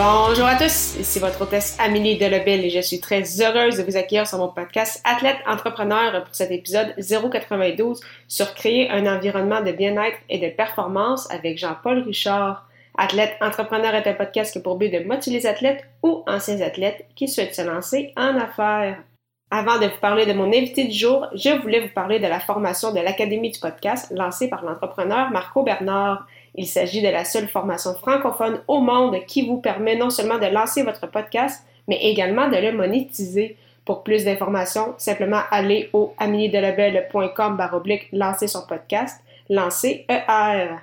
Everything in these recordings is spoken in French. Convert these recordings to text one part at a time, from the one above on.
Bonjour à tous, ici votre hôtesse Amélie Delebel et je suis très heureuse de vous accueillir sur mon podcast Athlète Entrepreneur pour cet épisode 092 sur créer un environnement de bien-être et de performance avec Jean-Paul Richard. Athlète Entrepreneur est un podcast qui a pour but de motiver les athlètes ou anciens athlètes qui souhaitent se lancer en affaires. Avant de vous parler de mon invité du jour, je voulais vous parler de la formation de l'Académie du podcast lancée par l'entrepreneur Marco Bernard. Il s'agit de la seule formation francophone au monde qui vous permet non seulement de lancer votre podcast, mais également de le monétiser. Pour plus d'informations, simplement allez au améliedelabel.com baroblique lancer son podcast, lancer ER.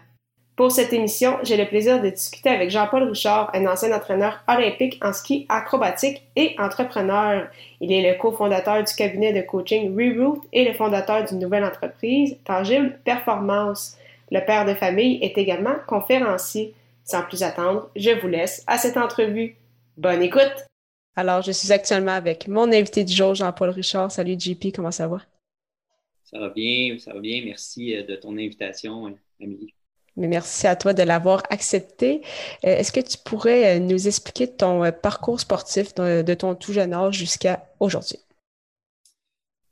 Pour cette émission, j'ai le plaisir de discuter avec Jean-Paul Richard, un ancien entraîneur olympique en ski acrobatique et entrepreneur. Il est le cofondateur du cabinet de coaching Reroute et le fondateur d'une nouvelle entreprise, Tangible Performance. Le père de famille est également conférencier. Sans plus attendre, je vous laisse à cette entrevue. Bonne écoute! Alors, je suis actuellement avec mon invité du jour, Jean-Paul Richard. Salut JP, comment ça va? Ça va bien, ça va bien. Merci euh, de ton invitation, euh, Amélie. Mais merci à toi de l'avoir accepté. Euh, est-ce que tu pourrais nous expliquer ton parcours sportif de ton tout jeune âge jusqu'à aujourd'hui?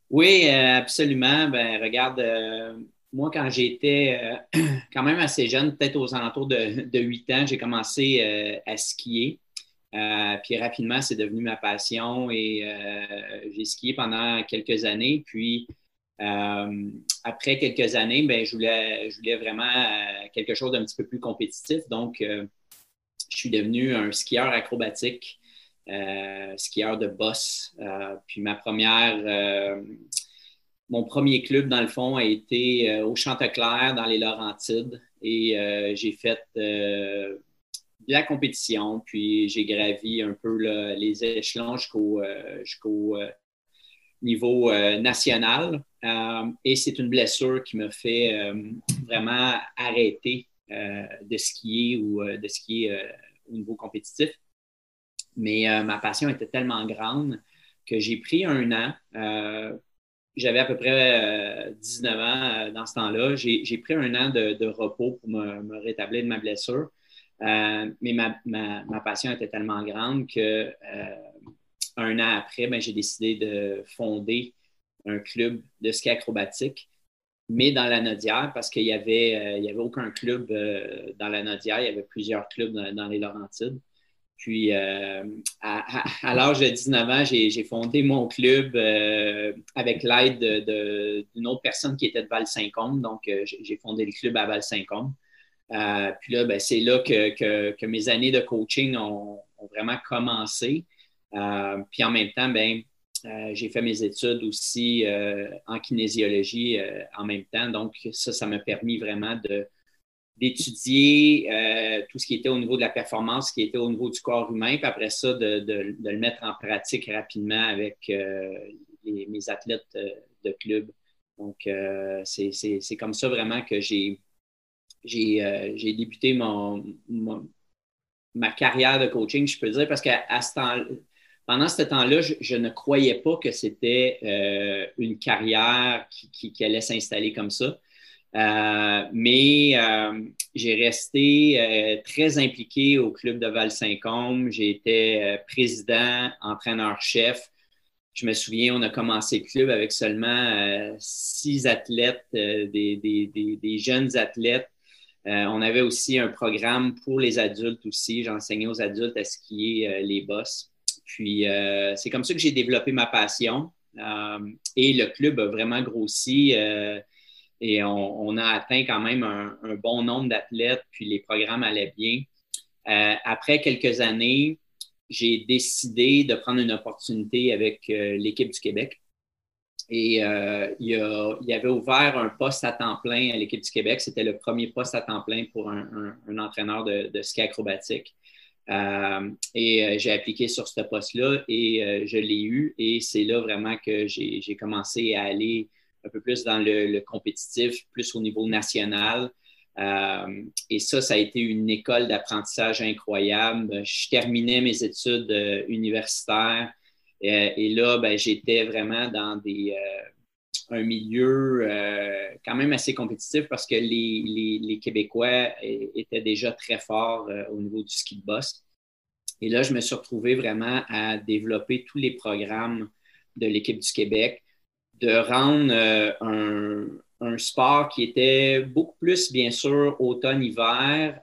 Oui, absolument. Ben, regarde, moi, quand j'étais euh, quand même assez jeune, peut-être aux alentours de, de 8 ans, j'ai commencé euh, à skier. Euh, puis rapidement, c'est devenu ma passion et j'ai skié pendant quelques années. Puis après quelques années, ben, je, voulais, je voulais vraiment quelque chose d'un petit peu plus compétitif. Donc, je suis devenu un skieur acrobatique, skieur de boss. puis ma première mon premier club, dans le fond, a été euh, au Chanteclair, dans les Laurentides. Et euh, j'ai fait euh, de la compétition, puis j'ai gravi un peu les échelons jusqu'au niveau national. et c'est une blessure qui m'a fait vraiment arrêter de skier ou de skier au niveau compétitif. Mais ma passion était tellement grande que j'ai pris un an j'avais à peu près 19 euh, ans euh, dans ce temps-là. J'ai pris un an de, repos pour me, rétablir de ma blessure. Euh, mais ma, passion était tellement grande que un an après, ben, j'ai décidé de fonder un club de ski acrobatique, mais dans la Nodière, parce qu'il n'y avait, aucun club dans la Nodière, il y avait plusieurs clubs dans les Laurentides. Puis, euh, à, l'âge de 19 ans, j'ai fondé mon club euh, avec l'aide d'une autre personne qui était de Val-Saint-Côme. Donc, euh, j'ai fondé le club à Val-Saint-Côme. puis là, ben, c'est là que, mes années de coaching ont, vraiment commencé. puis en même temps, ben, j'ai fait mes études aussi en kinésiologie en même temps. Donc, ça, ça m'a permis vraiment de, d'étudier euh, tout ce qui était au niveau de la performance, ce qui était au niveau du corps humain, puis après ça, de, de, le mettre en pratique rapidement avec euh, mes athlètes euh, de club. Donc, c'est comme ça vraiment que j'ai j'ai débuté mon, ma carrière de coaching, je peux dire, parce qu'à ce temps pendant ce temps-là, je, ne croyais pas que c'était une carrière qui, qui allait s'installer comme ça. Euh, mais euh, j'ai resté euh, très impliqué au club de Val-Saint-Côme. J'ai été président, entraîneur-chef. Je me souviens, on a commencé le club avec seulement six athlètes, des, des, jeunes athlètes. on avait aussi un programme pour les adultes aussi. J'enseignais aux adultes à skier les bosses. Puis, c'est comme ça que j'ai développé ma passion. et le club a vraiment grossi et on, a atteint quand même un, bon nombre d'athlètes, puis les programmes allaient bien. Euh, après quelques années, j'ai décidé de prendre une opportunité avec euh, l'équipe du Québec. Et euh, il, y avait ouvert un poste à temps plein à l'équipe du Québec. C'était le premier poste à temps plein pour un, entraîneur de, ski acrobatique. Et j'ai appliqué sur ce poste-là et je l'ai eu. Et c'est là vraiment que j'ai commencé à aller un peu plus dans le, compétitif, plus au niveau national. et ça, ça a été une école d'apprentissage incroyable. Je terminais mes études universitaires. Euh, et là, ben, j'étais vraiment dans des, euh, un milieu euh, quand même assez compétitif parce que les, Québécois étaient déjà très forts au niveau du ski de boss. Et là, je me suis retrouvé vraiment à développer tous les programmes de l'équipe du Québec, de rendre un, un, sport qui était beaucoup plus, bien sûr, automne-hiver,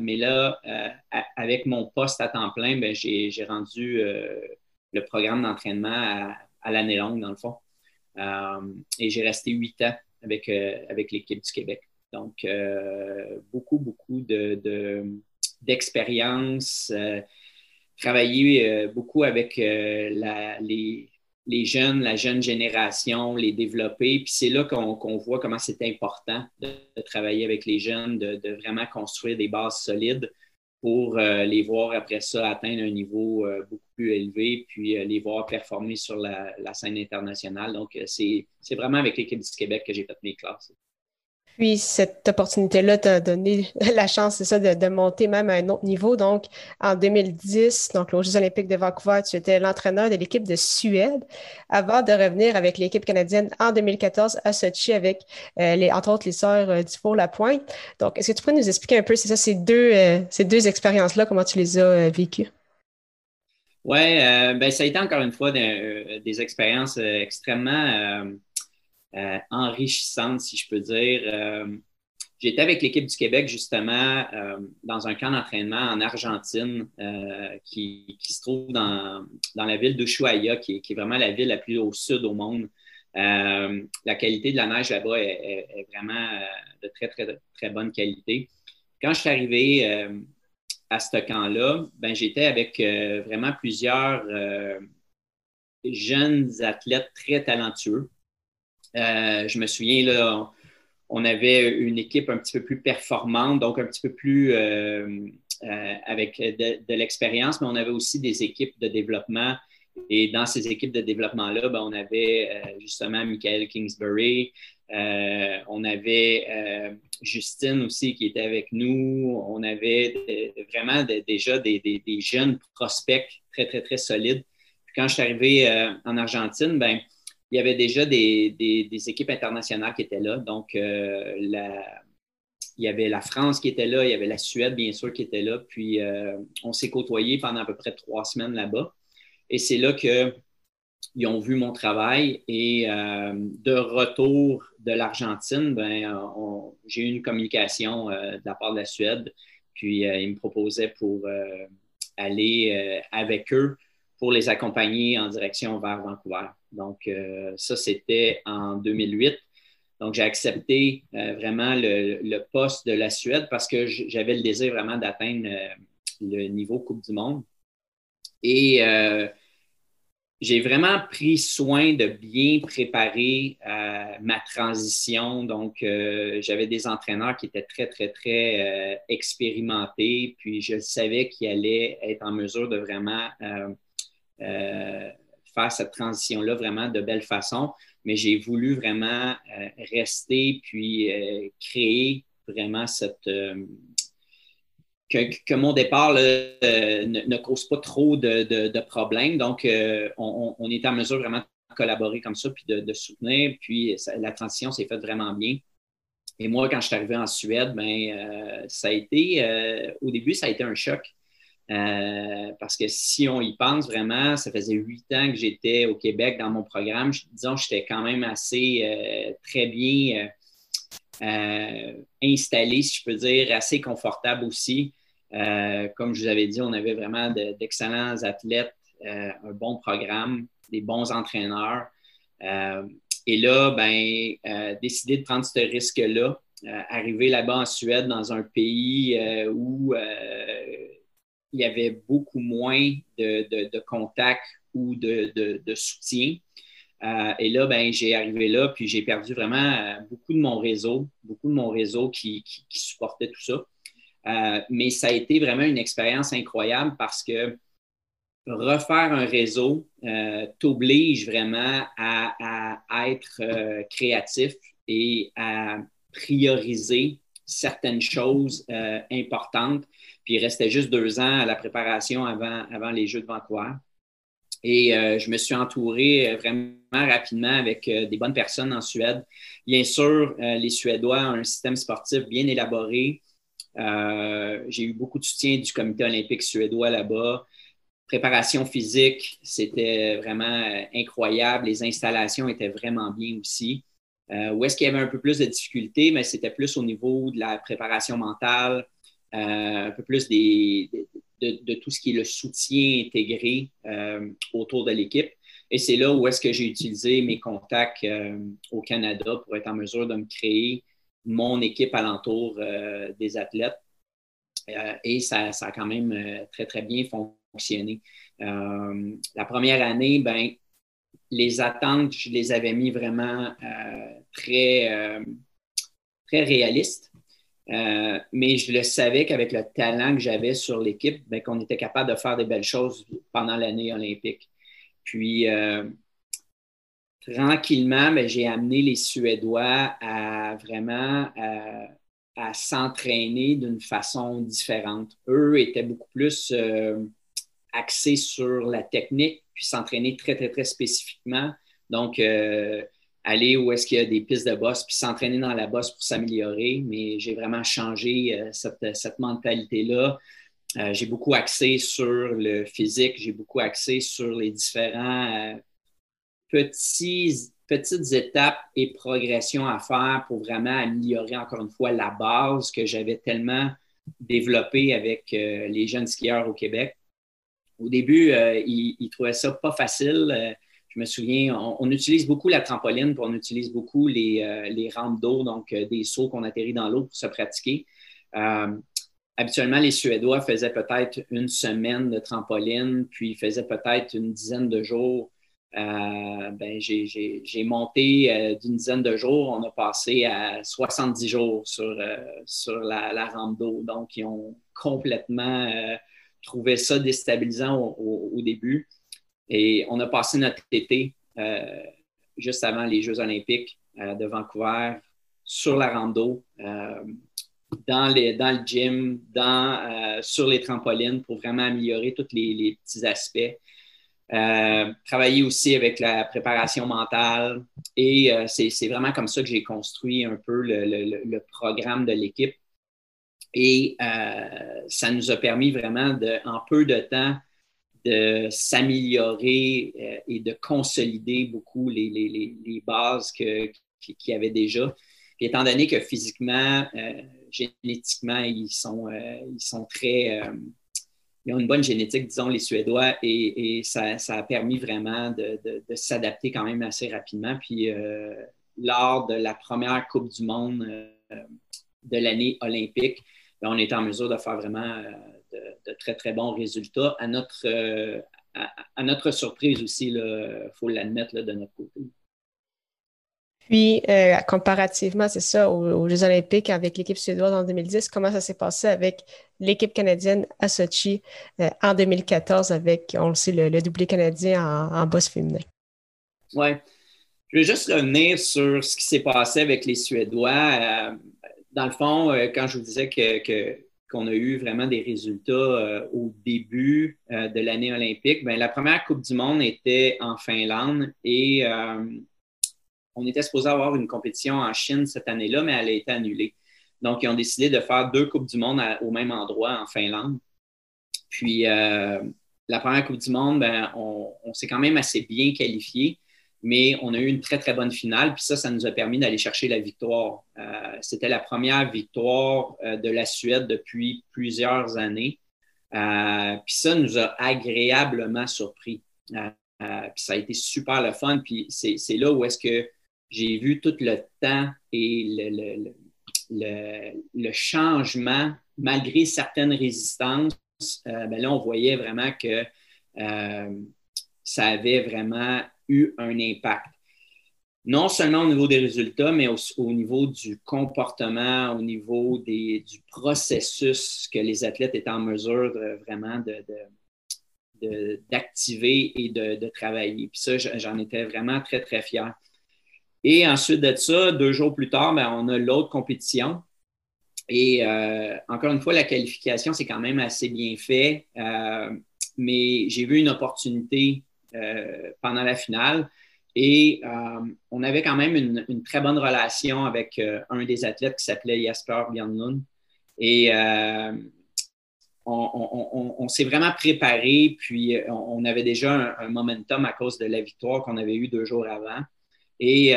mais là, avec mon poste à temps plein, ben, j'ai rendu le programme d'entraînement à, l'année longue, dans le fond. Euh, et j'ai resté huit ans avec, euh, avec l'équipe du Québec. Donc, euh, beaucoup, beaucoup d'expérience. De, travailler beaucoup avec les, les, jeunes, la jeune génération, les développer. Puis c'est là qu'on voit comment c'est important de, travailler avec les jeunes, de, vraiment construire des bases solides pour euh, les voir après ça atteindre un niveau euh, beaucoup plus élevé, puis euh, les voir performer sur la, la scène internationale. Donc, c'est vraiment avec l'équipe du Québec que j'ai fait mes classes. Puis cette opportunité-là t'a donné la chance, c'est ça, de, monter même à un autre niveau. Donc, en 2010, donc aux Jeux olympiques de Vancouver, tu étais l'entraîneur de l'équipe de Suède avant de revenir avec l'équipe canadienne en 2014 à Sochi avec, euh, les, entre autres, les sœurs euh, Dufour-Lapointe. Donc, est-ce que tu pourrais nous expliquer un peu, c'est ça, ces deux, euh, ces deux expériences-là, comment tu les as vécues? Oui, ben, ça a été encore une fois des expériences extrêmement euh, enrichissante, si je peux dire. Euh, j'étais avec l'équipe du Québec, justement, euh, dans un camp d'entraînement en Argentine qui, se trouve dans, dans la ville d'Ushuaia, qui, qui, est vraiment la ville la plus au sud au monde. la qualité de la neige là-bas est, vraiment de très, très, très bonne qualité. Quand je suis arrivé à ce camp-là, ben, j'étais avec vraiment plusieurs jeunes athlètes très talentueux. Euh, je me souviens, là, on, avait une équipe un petit peu plus performante, donc un petit peu plus euh, euh, avec de, l'expérience, mais on avait aussi des équipes de développement. Et dans ces équipes de développement-là, ben, on avait justement Michael Kingsbury, on avait Justine aussi qui était avec nous, on avait vraiment déjà des, jeunes prospects très, très, très solides. Puis quand je suis arrivé en Argentine, ben, il y avait déjà des, équipes internationales qui étaient là. Donc, euh, il y avait la France qui était là, il y avait la Suède, bien sûr, qui était là. Puis, euh, on s'est côtoyés pendant à peu près trois semaines là-bas. Et c'est là qu'ils ont vu mon travail. Et euh, de retour de l'Argentine, ben, j'ai eu une communication de la part de la Suède. Puis, ils me proposaient pour aller avec eux pour les accompagner en direction vers Vancouver. Donc, euh, ça, c'était en 2008. Donc, j'ai accepté euh, vraiment le, poste de la Suède parce que j'avais le désir vraiment d'atteindre euh, le niveau Coupe du Monde. Et j'ai vraiment pris soin de bien préparer ma transition. Donc, j'avais des entraîneurs qui étaient très, très, très expérimentés. Puis, je savais qu'ils allaient être en mesure de vraiment faire cette transition-là vraiment de belle façon, mais j'ai voulu vraiment euh, rester puis euh, créer vraiment cette. Euh, que, mon départ ne, cause pas trop de, problèmes. Donc, on, est en mesure vraiment de collaborer comme ça puis de, soutenir. Puis la transition s'est faite vraiment bien. Et moi, quand je suis arrivé en Suède, ben, ça a été, au début, ça a été un choc euh, parce que si on y pense vraiment, ça faisait huit ans que j'étais au Québec dans mon programme. disons, j'étais quand même assez euh, très bien euh, installé, si je peux dire, assez confortable aussi. comme je vous avais dit, on avait vraiment d'excellents athlètes, un bon programme, des bons entraîneurs. et là, ben, décider de prendre ce risque-là, arriver là-bas en Suède, dans un pays où il y avait beaucoup moins de, de, contacts ou de, soutien. et là, ben, j'ai arrivé là, puis j'ai perdu vraiment beaucoup de mon réseau, beaucoup de mon réseau qui, supportait tout ça. mais ça a été vraiment une expérience incroyable parce que refaire un réseau t'oblige vraiment à, être créatif et à prioriser certaines choses euh, importantes. Puis il restait juste deux ans à la préparation avant, avant les Jeux de Vancouver. Et euh, je me suis entouré euh, vraiment rapidement avec des bonnes personnes en Suède. Bien sûr, les Suédois ont un système sportif bien élaboré. J'ai eu beaucoup de soutien du comité olympique suédois là-bas. Préparation physique, c'était vraiment incroyable. Les installations étaient vraiment bien aussi. Euh, où est-ce qu'il y avait un peu plus de difficultés, mais c'était plus au niveau de la préparation mentale, euh, un peu plus de, tout ce qui est le soutien intégré euh, autour de l'équipe. Et c'est là où est-ce que j'ai utilisé mes contacts au Canada pour être en mesure de me créer mon équipe alentour des athlètes. et ça, ça, a quand même très, très bien fonctionné. la première année, ben, les attentes, je les avais mis vraiment euh, très, euh, très réalistes. Euh, mais je le savais qu'avec le talent que j'avais sur l'équipe, ben, qu'on était capable de faire des belles choses pendant l'année olympique. Puis, tranquillement, ben, j'ai amené les Suédois à vraiment à s'entraîner d'une façon différente. Eux étaient beaucoup plus axés sur la technique, puis s'entraîner très, très, très spécifiquement. Donc, euh, aller où est-ce qu'il y a des pistes de boss, puis s'entraîner dans la bosse pour s'améliorer. Mais j'ai vraiment changé euh, cette, cette mentalité-là. Euh, j'ai beaucoup axé sur le physique, j'ai beaucoup axé sur les différents petits, petites étapes et progressions à faire pour vraiment améliorer encore une fois la base que j'avais tellement développée avec les jeunes skieurs au Québec. Au début, euh, ils, trouvaient ça pas facile. Euh, je me souviens, on, utilise beaucoup la trampoline, puis on utilise beaucoup les, euh, rampes d'eau, donc des sauts qu'on atterrit dans l'eau pour se pratiquer. habituellement, les Suédois faisaient peut-être une semaine de trampoline, puis faisaient peut-être une dizaine de jours. ben, j'ai monté d'une dizaine de jours, on a passé à 70 jours sur, la, la rampe d'eau. Donc, ils ont complètement trouvais ça déstabilisant au, début. Et on a passé notre été euh, juste avant les Jeux olympiques euh, de Vancouver sur la rando, euh, dans, dans le gym, dans, sur les trampolines pour vraiment améliorer tous les, petits aspects. travailler aussi avec la préparation mentale. Et c'est vraiment comme ça que j'ai construit un peu le programme de l'équipe. Et ça nous a permis vraiment, de, en peu de temps, de s'améliorer euh, et de consolider beaucoup les, les, les bases qu'il y avait déjà. étant donné que physiquement, euh, génétiquement, ils sont, sont très. ils ont une bonne génétique, disons, les Suédois, et, ça, a permis vraiment de, s'adapter quand même assez rapidement. Puis, lors de la première Coupe du Monde de l'année olympique, on est en mesure de faire vraiment euh, de, très, très bons résultats. À notre, euh, à, notre surprise aussi, il faut l'admettre de notre côté. Puis, euh, comparativement, c'est ça, aux, Jeux olympiques avec l'équipe suédoise en 2010, comment ça s'est passé avec l'équipe canadienne à Sochi en 2014 avec, on le sait, le, doublé canadien en, en boss féminin? Oui. Je vais juste revenir sur ce qui s'est passé avec les Suédois dans le fond, euh, quand je vous disais que, qu'on a eu vraiment des résultats euh, au début euh, de l'année olympique, bien, la première Coupe du Monde était en Finlande et on était supposé avoir une compétition en Chine cette année-là, mais elle a été annulée. Donc, ils ont décidé de faire deux Coupes du Monde au même endroit en Finlande. Puis, la première Coupe du Monde, ben, on s'est quand même assez bien qualifié mais on a eu une très, très bonne finale. Puis ça, ça nous a permis d'aller chercher la victoire. Euh, c'était la première victoire euh, de la Suède depuis plusieurs années. Euh, puis ça nous a agréablement surpris. puis ça a été super le fun. Puis c'est là où est-ce que j'ai vu tout le temps et le, le, le, changement, malgré certaines résistances. ben là, on voyait vraiment que ça avait vraiment un impact. non seulement au niveau des résultats, mais au, niveau du comportement, au niveau du processus que les athlètes étaient en mesure vraiment d'activer et de, travailler. Puis ça, j'en étais vraiment très, très fier. Et ensuite de ça, deux jours plus tard, ben, on a l'autre compétition. Et euh, encore une fois, la qualification, c'est quand même assez bien fait. Euh, mais j'ai vu une opportunité euh, pendant la finale. Et euh, on avait quand même une, très bonne relation avec euh, un des athlètes qui s'appelait Jasper Björnlund. Et euh, on, s'est vraiment préparé, puis on, avait déjà un, momentum à cause de la victoire qu'on avait eue deux jours avant. Et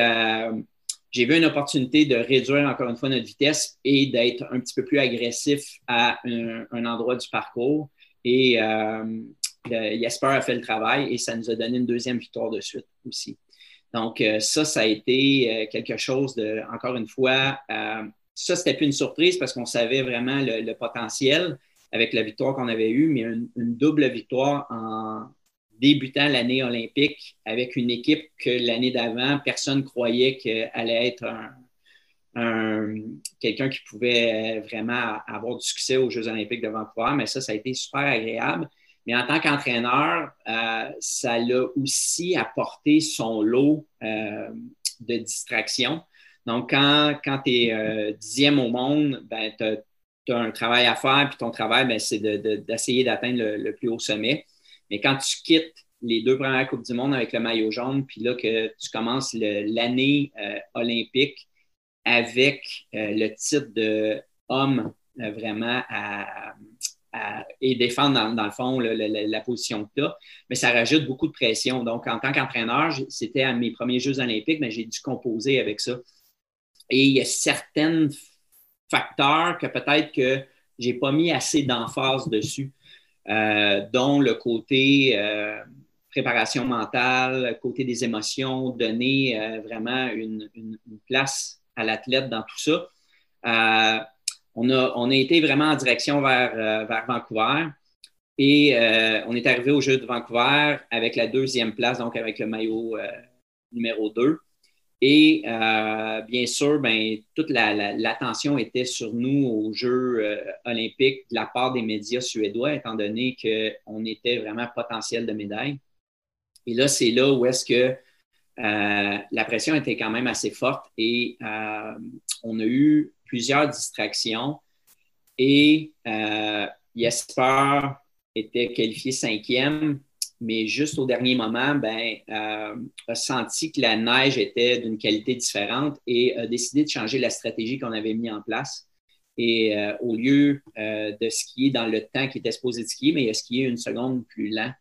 j'ai vu une opportunité de réduire encore une fois notre vitesse et d'être un petit peu plus agressif à un, endroit du parcours. Et Jasper a fait le travail et ça nous a donné une deuxième victoire de suite aussi. Donc, euh, ça, ça a été euh, quelque chose de, encore une fois, euh, ça, c'était plus une surprise parce qu'on savait vraiment le, potentiel avec la victoire qu'on avait eue, mais une, double victoire en débutant l'année olympique avec une équipe que l'année d'avant, personne ne croyait qu'elle allait être quelqu'un qui pouvait vraiment avoir du succès aux Jeux olympiques de Vancouver, mais ça, ça a été super agréable. Mais en tant qu'entraîneur, euh, ça l'a aussi apporté son lot euh, de distractions. Donc, quand, quand tu es euh, dixième au monde, ben, tu as, un travail à faire, puis ton travail, ben, c'est d'essayer d'atteindre le, plus haut sommet. Mais quand tu quittes les deux premières Coupes du Monde avec le maillot jaune, puis là que tu commences l'année olympique avec le titre de homme vraiment à, et défendre, dans, le fond, la, position que tu as. Mais ça rajoute beaucoup de pression. Donc, en tant qu'entraîneur, c'était à mes premiers Jeux olympiques, mais j'ai dû composer avec ça. Et il y a certains facteurs que peut-être que je n'ai pas mis assez d'emphase dessus, euh, dont le côté euh, préparation mentale, le côté des émotions, donner euh, vraiment une, place à l'athlète dans tout ça on a, été vraiment en direction vers, euh, Vancouver. Et euh, on est arrivé au Jeu de Vancouver avec la deuxième place, donc avec le maillot euh, numéro 2. Et bien sûr, ben, toute l'attention était sur nous aux Jeux olympiques de la part des médias suédois, étant donné qu'on était vraiment potentiel de médaille. Et là, c'est là où est-ce que la pression était quand même assez forte et on a eu plusieurs distractions et euh, Jesper était qualifié cinquième, mais juste au dernier moment, ben, euh, a senti que la neige était d'une qualité différente et a décidé de changer la stratégie qu'on avait mis en place. Et euh, au lieu de skier dans le temps qui était supposé de skier, mais il a skié une seconde plus lent.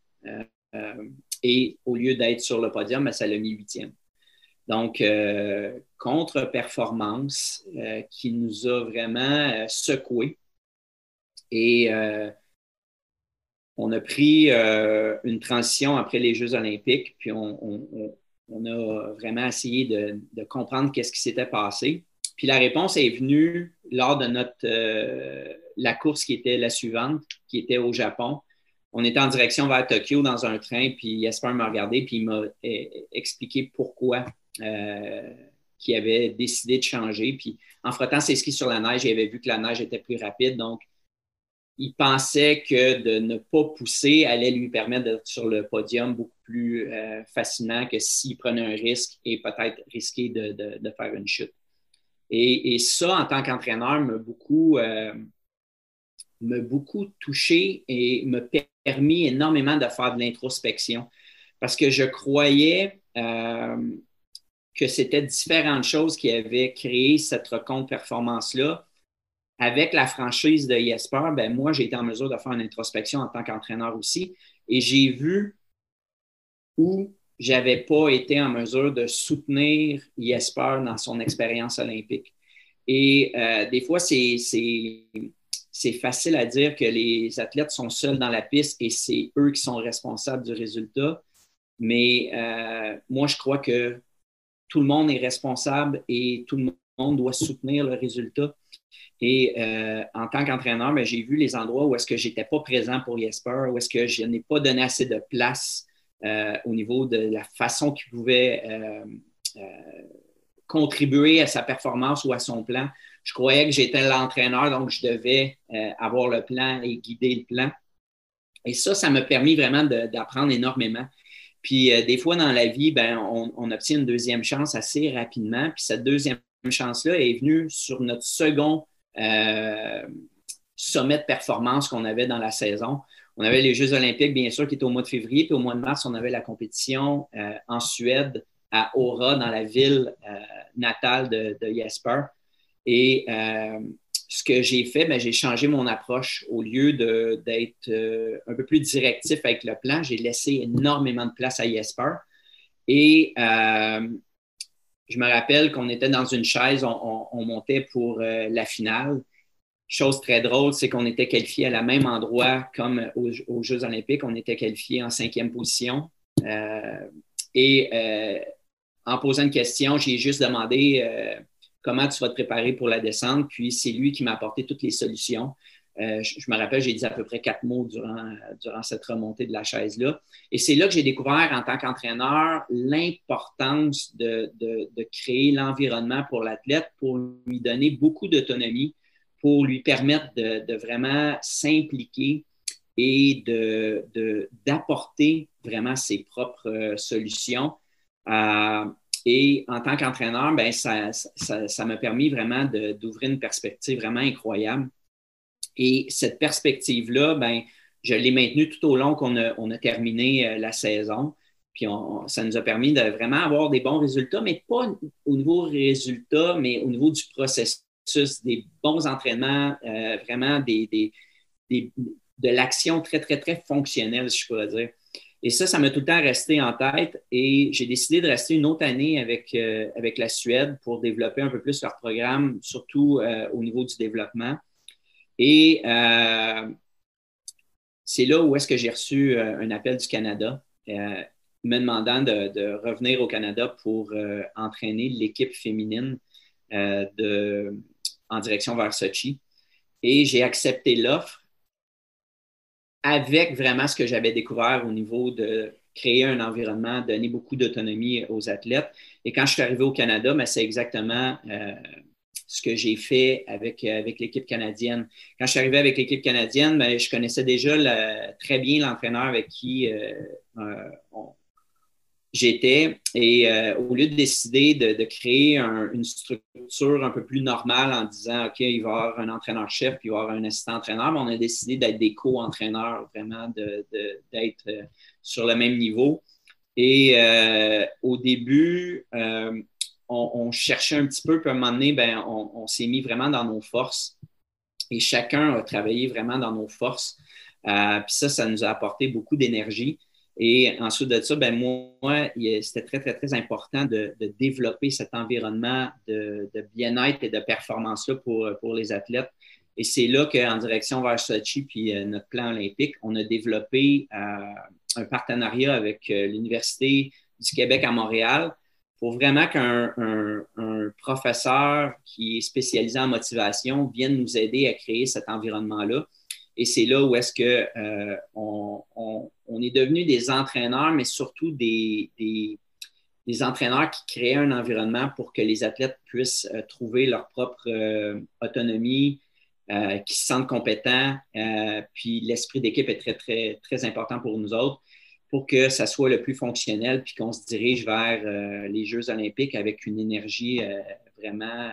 et au lieu d'être sur le podium, ben, ça l'a mis huitième. Donc, euh, contre-performance euh, qui nous a vraiment euh, secoué. Et on a pris une transition après les Jeux olympiques, puis on, a vraiment essayé de, comprendre qu'est-ce qui s'était passé. Puis la réponse est venue lors de notre la course qui était la suivante, qui était au Japon. On était en direction vers Tokyo dans un train, puis Jesper m'a regardé, puis il m'a expliqué pourquoi euh, qui avait décidé de changer. Puis en frottant ses skis sur la neige, il avait vu que la neige était plus rapide. Donc, il pensait que de ne pas pousser allait lui permettre d'être sur le podium beaucoup plus euh, facilement que s'il prenait un risque et peut-être risquer de, faire une chute. Et, ça, en tant qu'entraîneur, m'a beaucoup, euh, beaucoup touché et m'a permis énormément de faire de l'introspection parce que je croyais que c'était différentes choses qui avaient créé cette contre-performance-là. Avec la franchise de Jesper, ben moi, j'ai été en mesure de faire une introspection en tant qu'entraîneur aussi. Et j'ai vu où j'avais pas été en mesure de soutenir Jesper dans son expérience olympique. Et euh, des fois, c'est facile à dire que les athlètes sont seuls dans la piste et c'est eux qui sont responsables du résultat. Mais euh, moi, je crois que tout le monde est responsable et tout le monde doit soutenir le résultat. Et euh, en tant qu'entraîneur, ben, j'ai vu les endroits où est-ce que j'étais pas présent pour Jesper, où est-ce que je n'ai pas donné assez de place euh, au niveau de la façon qu'il pouvait euh, contribuer à sa performance ou à son plan. Je croyais que j'étais l'entraîneur, donc je devais avoir le plan et guider le plan. Et ça, ça m'a permis vraiment d'apprendre énormément. Puis des fois dans la vie, ben, on, obtient une deuxième chance assez rapidement. Puis cette deuxième chance-là est venue sur notre second sommet de performance qu'on avait dans la saison. On avait les Jeux olympiques, bien sûr, qui étaient au mois de février, puis au mois de mars, on avait la compétition euh, en Suède, à Aura, dans la ville euh, natale de, Jesper. Et euh, ce que j'ai fait, ben, j'ai changé mon approche. Au lieu d'être un peu plus directif avec le plan, j'ai laissé énormément de place à Jesper. Et je me rappelle qu'on était dans une chaise, on montait pour la finale. Chose très drôle, c'est qu'on était qualifié à la même endroit comme aux, Jeux olympiques. On était qualifié en cinquième position. Euh, et euh, en posant une question, j'ai juste demandé euh, comment tu vas te préparer pour la descente. Puis c'est lui qui m'a apporté toutes les solutions. Je, me rappelle, j'ai dit à peu près quatre mots durant, cette remontée de la chaise-là. Et c'est là que j'ai découvert en tant qu'entraîneur l'importance de, créer l'environnement pour l'athlète pour lui donner beaucoup d'autonomie pour lui permettre de, vraiment s'impliquer et d'apporter vraiment ses propres euh, solutions. Euh, et en tant qu'entraîneur, ben, ça m'a permis vraiment d'ouvrir une perspective vraiment incroyable. Et cette perspective-là, ben, je l'ai maintenue tout au long qu'on a, on a terminé euh, la saison. Puis ça nous a permis de vraiment avoir des bons résultats, mais pas au niveau résultat, mais au niveau du processus des bons entraînements, euh, vraiment des, de l'action très, très, très fonctionnelle, je pourrais dire. Et ça, ça m'a tout le temps resté en tête et j'ai décidé de rester une autre année avec, euh, avec la Suède pour développer un peu plus leur programme, surtout euh, au niveau du développement. Et c'est là où est-ce que j'ai reçu un appel du Canada me demandant de, revenir au Canada pour entraîner l'équipe féminine en direction vers Sochi. Et j'ai accepté l'offre avec vraiment ce que j'avais découvert au niveau de créer un environnement, donner beaucoup d'autonomie aux athlètes. Et quand je suis arrivé au Canada, ben, c'est exactement euh, ce que j'ai fait avec, avec l'équipe canadienne. Quand je suis arrivé avec l'équipe canadienne, ben, je connaissais déjà très bien l'entraîneur avec qui euh, on, j'étais. Et euh, au lieu de décider de, créer une structure un peu plus normale en disant, OK, il va y avoir un entraîneur-chef, puis il va y avoir un assistant-entraîneur, on a décidé d'être des co-entraîneurs, vraiment, d'être euh, sur le même niveau. Et euh, au début, on, cherchait un petit peu, puis à un moment donné, ben, on s'est mis vraiment dans nos forces. Et chacun a travaillé vraiment dans nos forces. puis ça, ça nous a apporté beaucoup d'énergie. Et ensuite de ça, ben moi, c'était très, très, très important de, développer cet environnement de, bien-être et de performance-là pour, pour les athlètes. Et c'est là qu'en direction vers Sochi puis euh, notre plan olympique, on a développé euh, un partenariat avec euh, l'Université du Québec à Montréal pour vraiment qu'un un, professeur qui est spécialisé en motivation vienne nous aider à créer cet environnement-là. Et c'est là où est-ce que euh, on, est devenu des entraîneurs, mais surtout des, entraîneurs qui créent un environnement pour que les athlètes puissent euh, trouver leur propre euh, autonomie, qui se sentent compétents. puis l'esprit d'équipe est très important pour nous autres pour que ça soit le plus fonctionnel, puis qu'on se dirige vers les Jeux olympiques avec une énergie vraiment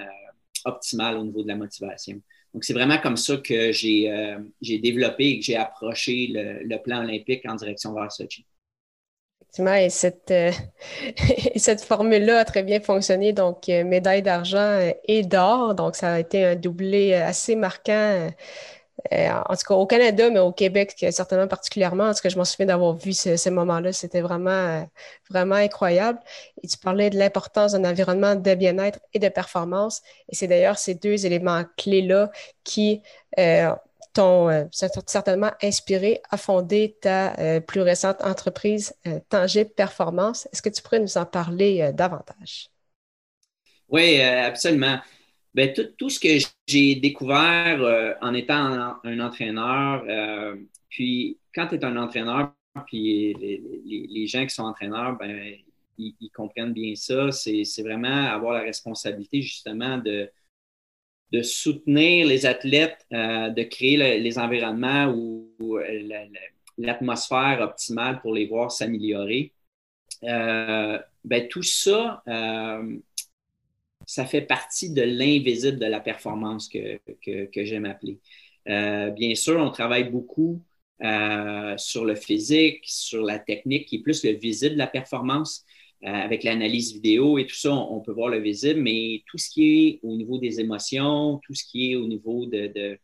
optimale au niveau de la motivation. Donc, c'est vraiment comme ça que j'ai euh, développé et que j'ai approché le, plan olympique en direction vers Sochi. Effectivement, et cette, euh, cette formule-là a très bien fonctionné. Donc, euh, médaille d'argent et d'or. Donc, ça a été un doublé assez marquant euh, en tout cas au Canada, mais au Québec certainement particulièrement. En tout cas, je m'en souviens d'avoir vu ce, moment-là. C'était vraiment, euh, vraiment incroyable. Et tu parlais de l'importance d'un environnement de bien-être et de performance. Et c'est d'ailleurs ces deux éléments clés-là qui euh, t'ont certainement inspiré à fonder ta plus récente entreprise Tangible Performance. Est-ce que tu pourrais nous en parler davantage? Oui, absolument. Ben, tout, ce que j'ai découvert euh, en étant un, entraîneur, euh, puis quand tu es un entraîneur, puis les, gens qui sont entraîneurs, ben, ils, comprennent bien ça. C'est vraiment avoir la responsabilité justement de, de soutenir les athlètes, euh, de créer les environnements où, l'atmosphère optimale pour les voir s'améliorer. Euh, ben, tout ça, euh, ça fait partie de l'invisible de la performance que, que, j'aime appeler. bien sûr, on travaille beaucoup sur le physique, sur la technique, qui est plus le visible de la performance. Euh, avec l'analyse vidéo et tout ça, on, peut voir le visible, mais tout ce qui est au niveau des émotions, tout ce qui est au niveau de,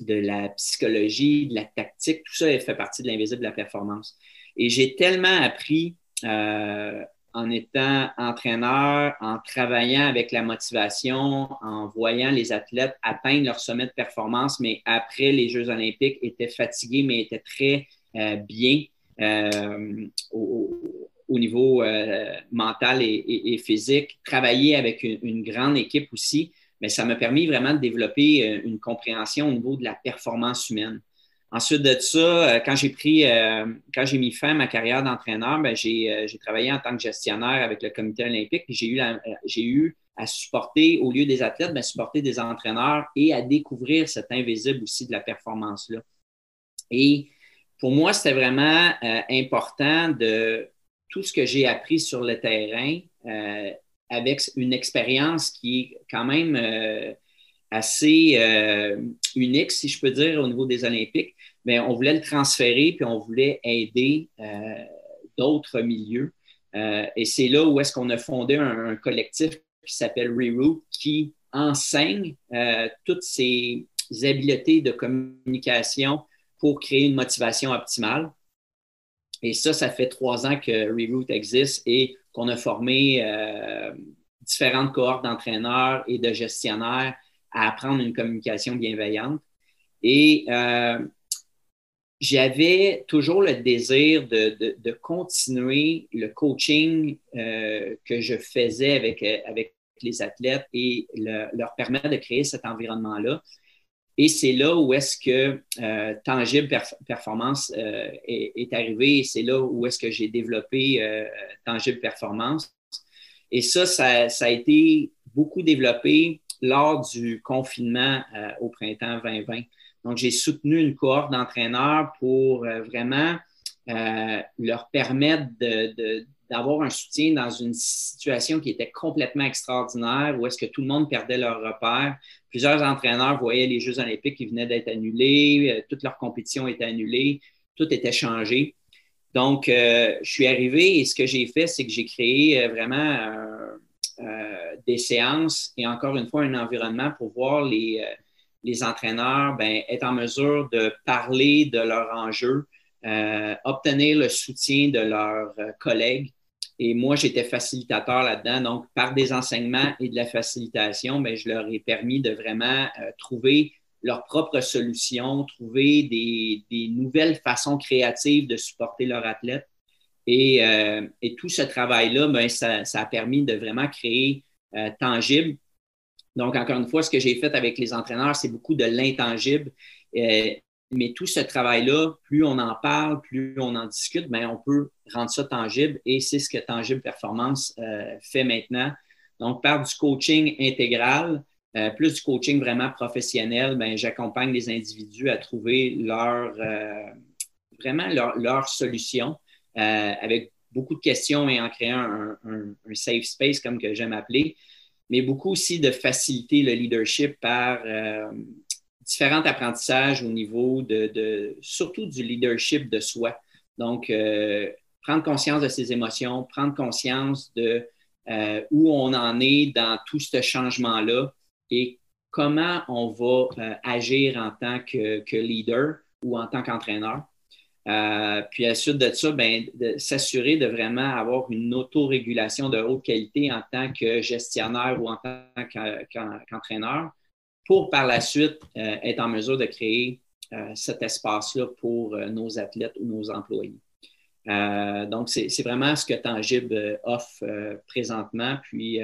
la psychologie, de la tactique, tout ça fait partie de l'invisible de la performance. Et j'ai tellement appris euh, en étant entraîneur, en travaillant avec la motivation, en voyant les athlètes atteindre leur sommet de performance, mais après les Jeux olympiques, étaient fatigués, mais étaient très euh, bien au, au niveau euh, mental et, physique, travailler avec une, grande équipe aussi, mais ça m'a permis vraiment de développer euh, une compréhension au niveau de la performance humaine. Ensuite de ça, euh, quand j'ai pris, quand j'ai mis fin à ma carrière d'entraîneur, ben, j'ai, travaillé en tant que gestionnaire avec le comité olympique. J'ai eu, j'ai eu à supporter, au lieu des athlètes, ben, supporter des entraîneurs et à découvrir cet invisible aussi de la performance-là. Et pour moi, c'était vraiment important de tout ce que j'ai appris sur le terrain euh, avec une expérience qui est quand même euh, assez euh, unique, si je peux dire, au niveau des Olympiques, mais on voulait le transférer puis on voulait aider d'autres milieux. et c'est là où est-ce qu'on a fondé un, collectif qui s'appelle Reroute qui enseigne toutes ces habiletés de communication pour créer une motivation optimale. Et ça, ça fait trois ans que Reroute existe et qu'on a formé euh, différentes cohortes d'entraîneurs et de gestionnaires à apprendre une communication bienveillante. Et euh, j'avais toujours le désir de, continuer le coaching euh, que je faisais avec, avec les athlètes et leur permettre de créer cet environnement-là. Et c'est là où est-ce que euh, Tangible Performance euh, est, arrivé et c'est là où est-ce que j'ai développé euh, Tangible Performance. Et ça, ça, a été beaucoup développé lors du confinement au printemps 2020. Donc, j'ai soutenu une cohorte d'entraîneurs pour vraiment leur permettre d'avoir un soutien dans une situation qui était complètement extraordinaire, où est-ce que tout le monde perdait leur repère. Plusieurs entraîneurs voyaient les Jeux olympiques qui venaient d'être annulés, euh, toutes leurs compétitions étaient annulées, tout était changé. Donc, euh, je suis arrivé et ce que j'ai fait, c'est que j'ai créé euh, vraiment des séances et encore une fois un environnement pour voir les, les entraîneurs ben, être en mesure de parler de leurs enjeux, obtenir le soutien de leurs collègues et moi, j'étais facilitateur là-dedans. Donc, par des enseignements et de la facilitation, bien, je leur ai permis de vraiment euh, trouver leurs propres solutions, trouver des, nouvelles façons créatives de supporter leurs athlètes. Et, euh, tout ce travail-là, bien, ça, a permis de vraiment créer euh, tangible. Donc, encore une fois, ce que j'ai fait avec les entraîneurs, c'est beaucoup de l'intangible. Mais tout ce travail-là, plus on en parle, plus on en discute, bien, on peut rendre ça tangible et c'est ce que Tangible Performance euh, fait maintenant. Donc, par du coaching intégral, euh, plus du coaching vraiment professionnel, bien, j'accompagne les individus à trouver leur, euh, vraiment leur solution avec beaucoup de questions et en créant un, safe space, comme que j'aime appeler, mais beaucoup aussi de faciliter le leadership par différents apprentissages au niveau de, surtout du leadership de soi. Donc, euh, prendre conscience de ses émotions, prendre conscience de euh, où on en est dans tout ce changement-là et comment on va euh, agir en tant que, leader ou en tant qu'entraîneur. Puis à la suite de ça, ben, de s'assurer de vraiment avoir une autorégulation de haute qualité en tant que gestionnaire ou en tant qu'entraîneur pour par la suite euh, être en mesure de créer euh, cet espace-là pour euh, nos athlètes ou nos employés. donc, c'est vraiment ce que Tangible offre présentement. Puis,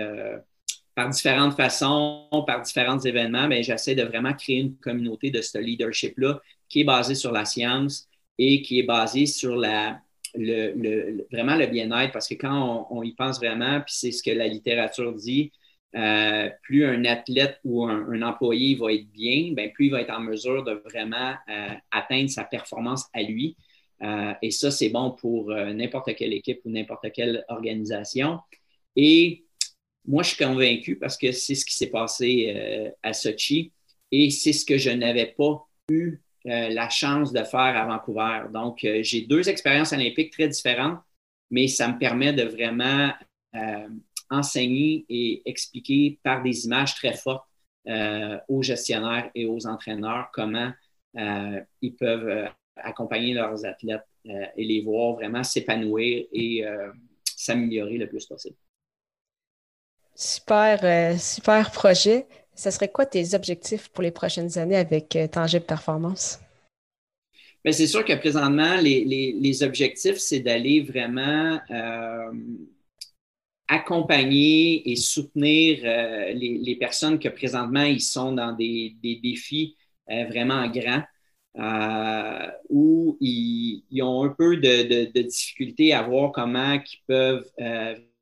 par différentes façons, par différents événements, ben, j'essaie de vraiment créer une communauté de ce leadership-là qui est basée sur la science et qui est basée sur la, le, vraiment le bien-être, parce que quand on, y pense vraiment, puis c'est ce que la littérature dit, euh, plus un athlète ou un, employé va être bien, ben, plus il va être en mesure de vraiment euh, atteindre sa performance à lui. Euh, et ça, c'est bon pour n'importe quelle équipe ou n'importe quelle organisation. Et moi, je suis convaincu parce que c'est ce qui s'est passé à Sochi et c'est ce que je n'avais pas eu la chance de faire à Vancouver. Donc, j'ai deux expériences olympiques très différentes, mais ça me permet de vraiment enseigner et expliquer par des images très fortes euh, aux gestionnaires et aux entraîneurs comment euh, ils peuvent euh, accompagner leurs athlètes et les voir vraiment s'épanouir et s'améliorer le plus possible. Super, super projet. Ce serait quoi tes objectifs pour les prochaines années avec Tangible Performance? Ben, c'est sûr que présentement, les, les objectifs, c'est d'aller vraiment accompagner et soutenir euh, les, personnes que présentement ils sont dans des, défis euh, vraiment grands, euh, où ils, ont un peu de, de, difficulté à voir comment ils peuvent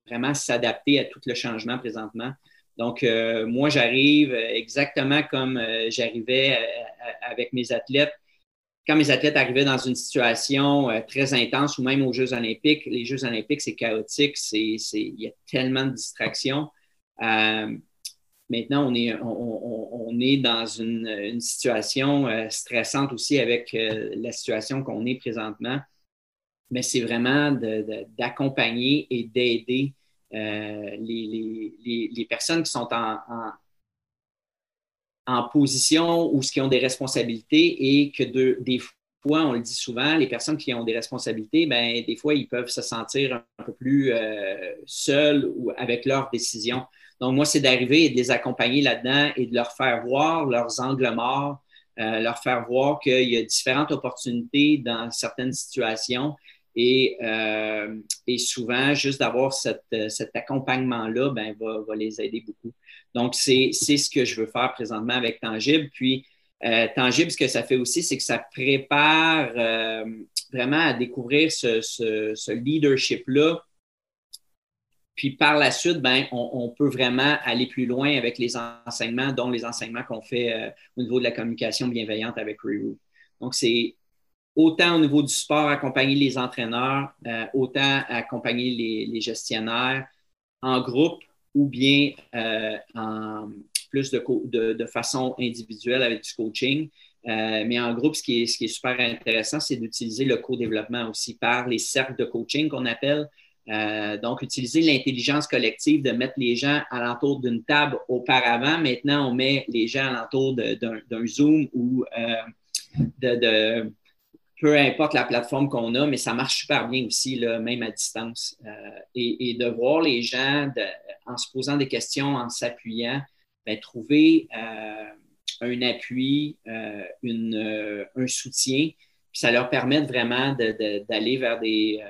vraiment s'adapter à tout le changement présentement. Donc, moi, j'arrive exactement comme j'arrivais avec mes athlètes quand mes athlètes arrivaient dans une situation euh, très intense ou même aux Jeux olympiques, les Jeux olympiques, c'est chaotique, il y a tellement de distractions. Euh, maintenant, on est, on, est dans une, situation euh, stressante aussi avec la situation qu'on est présentement, mais c'est vraiment d'accompagner et d'aider les, personnes qui sont en en position où ce qui ont des responsabilités et que des fois, on le dit souvent, les personnes qui ont des responsabilités, ben, des fois, ils peuvent se sentir un peu plus euh, seuls ou avec leurs décisions. Donc, moi, c'est d'arriver et de les accompagner là-dedans et de leur faire voir leurs angles morts, euh, leur faire voir qu'il y a différentes opportunités dans certaines situations et, euh, et souvent, juste d'avoir cet accompagnement-là ben, va, les aider beaucoup. Donc, c'est ce que je veux faire présentement avec Tangible. Puis, euh, Tangible, ce que ça fait aussi, c'est que ça prépare euh, vraiment à découvrir ce, leadership-là. Puis par la suite, ben, on, peut vraiment aller plus loin avec les enseignements, dont les enseignements qu'on fait euh, au niveau de la communication bienveillante avec Reroute. Donc, c'est autant au niveau du sport, accompagner les entraîneurs, autant accompagner les, gestionnaires en groupe ou bien euh, en plus de, façon individuelle avec du coaching. Euh, mais en groupe, ce qui est, super intéressant, c'est d'utiliser le co-développement aussi par les cercles de coaching qu'on appelle. Euh, donc, utiliser l'intelligence collective, de mettre les gens alentour d'une table auparavant. Maintenant, on met les gens alentour d'un Zoom ou de, peu importe la plateforme qu'on a, mais ça marche super bien aussi, là, même à distance. et, et, de voir les gens de, en se posant des questions, en s'appuyant, ben, trouver euh, un appui, euh, euh, un soutien, puis ça leur permet vraiment d'aller vers des,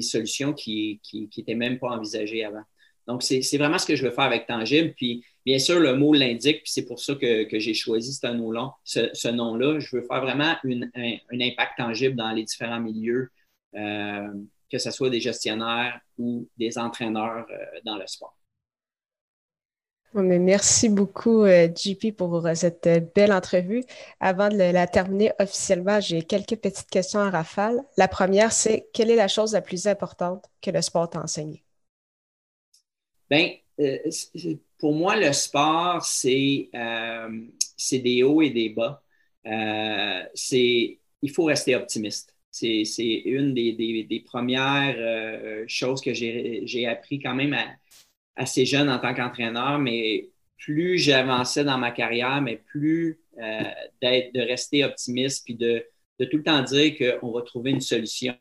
solutions qui n'étaient même pas envisagées avant. Donc, c'est vraiment ce que je veux faire avec Tangible. Puis, bien sûr, le mot l'indique, puis c'est pour ça que, j'ai choisi ce nom-là. Ce, nom-là. Je veux faire vraiment un, impact tangible dans les différents milieux, que ce soit des gestionnaires ou des entraîneurs dans le sport merci beaucoup, euh, JP, pour euh, cette euh, belle entrevue. Avant de la terminer officiellement, j'ai quelques petites questions à rafale. La première, c'est quelle est la chose la plus importante que le sport t'a enseigné? Bien, pour moi, le sport, c'est des hauts et des bas. il faut rester optimiste. C'est une des, des premières choses que j'ai appris quand même à, assez jeune en tant qu'entraîneur, mais plus j'avançais dans ma carrière, mais plus euh, de rester optimiste, puis de, de tout le temps dire qu'on va trouver une solution.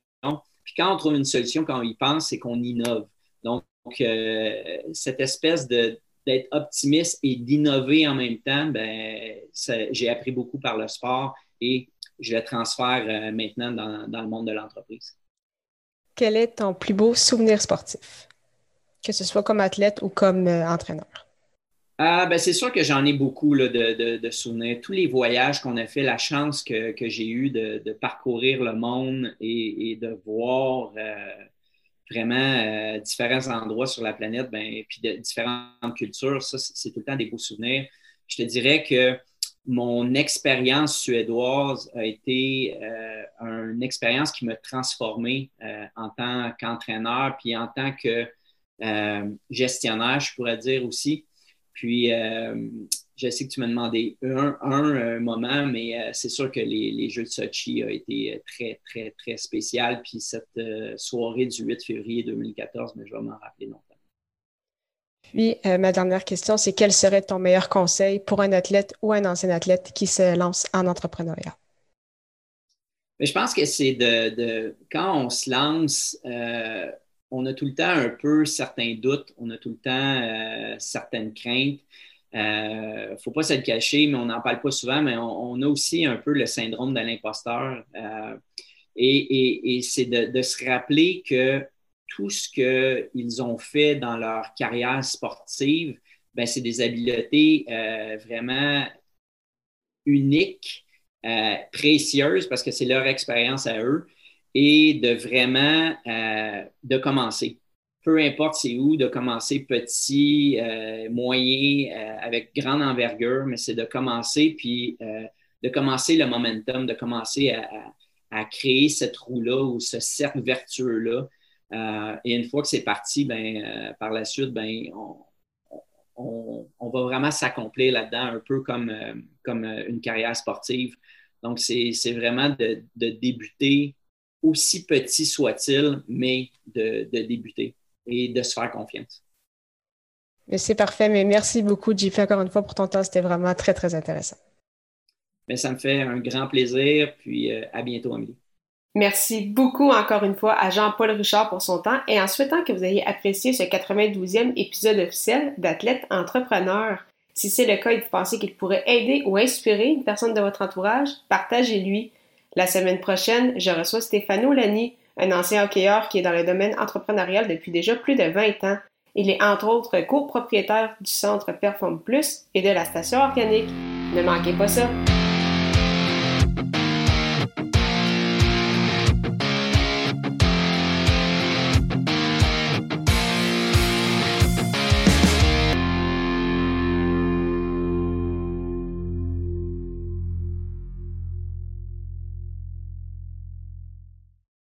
Puis quand on trouve une solution, quand on y pense, c'est qu'on innove. Donc, euh, cette espèce de, d'être optimiste et d'innover en même temps, ben, j'ai appris beaucoup par le sport et je le transfère euh, maintenant dans, dans le monde de l'entreprise. Quel est ton plus beau souvenir sportif? que ce soit comme athlète ou comme euh, entraîneur? Ah, ben c'est sûr que j'en ai beaucoup là, de, de, souvenirs. Tous les voyages qu'on a fait, la chance que, que j'ai eue de, de, parcourir le monde et, et de voir euh, vraiment euh, différents endroits sur la planète, ben, puis de différentes cultures, ça, c'est tout le temps des beaux souvenirs. Je te dirais que mon expérience suédoise a été euh, une expérience qui m'a transformé en tant qu'entraîneur, puis en tant que gestionnaire, je pourrais dire aussi. Puis, euh, je sais que tu m'as demandé un, un, euh, moment, mais euh, c'est sûr que les, Jeux de Sochi ont été très, très, très spécial. Puis cette soirée du 8 février 2014, mais je vais m'en rappeler longtemps. Puis, ma dernière question, c'est quel serait ton meilleur conseil pour un athlète ou un ancien athlète qui se lance en entrepreneuriat? Mais je pense que c'est de, quand on se lance, on a tout le temps un peu certains doutes, on a tout le temps euh, certaines craintes. Il euh, ne faut pas se le cacher, mais on n'en parle pas souvent, mais on, a aussi un peu le syndrome de l'imposteur. Euh, et, c'est de, se rappeler que tout ce qu'ils ont fait dans leur carrière sportive, ben, c'est des habiletés vraiment uniques, précieuses, parce que c'est leur expérience à eux et de vraiment euh, de commencer. Peu importe c'est où, de commencer petit, euh, moyen, euh, avec grande envergure, mais c'est de commencer, puis de commencer le momentum, de commencer à, créer cette roue-là ou ce cercle vertueux-là. et une fois que c'est parti, ben, par la suite, ben, on, va vraiment s'accomplir là-dedans, un peu comme, comme une carrière sportive. Donc, c'est vraiment de débuter aussi petit soit-il, mais de, débuter et de se faire confiance. C'est parfait, mais merci beaucoup, JP, encore une fois pour ton temps. C'était vraiment très, très intéressant. Mais ça me fait un grand plaisir, puis euh, à bientôt, Amélie. Merci beaucoup encore une fois à Jean-Paul Richard pour son temps et en souhaitant que vous ayez apprécié ce 92e épisode officiel d'Athlète Entrepreneur. Si c'est le cas et que vous pensez qu'il pourrait aider ou inspirer une personne de votre entourage, partagez-lui. La semaine prochaine, je reçois Stéphano Lani, un ancien hockeyeur qui est dans le domaine entrepreneurial depuis déjà plus de 20 ans. Il est entre autres copropriétaire du centre Perform Plus et de la station organique. Ne manquez pas ça!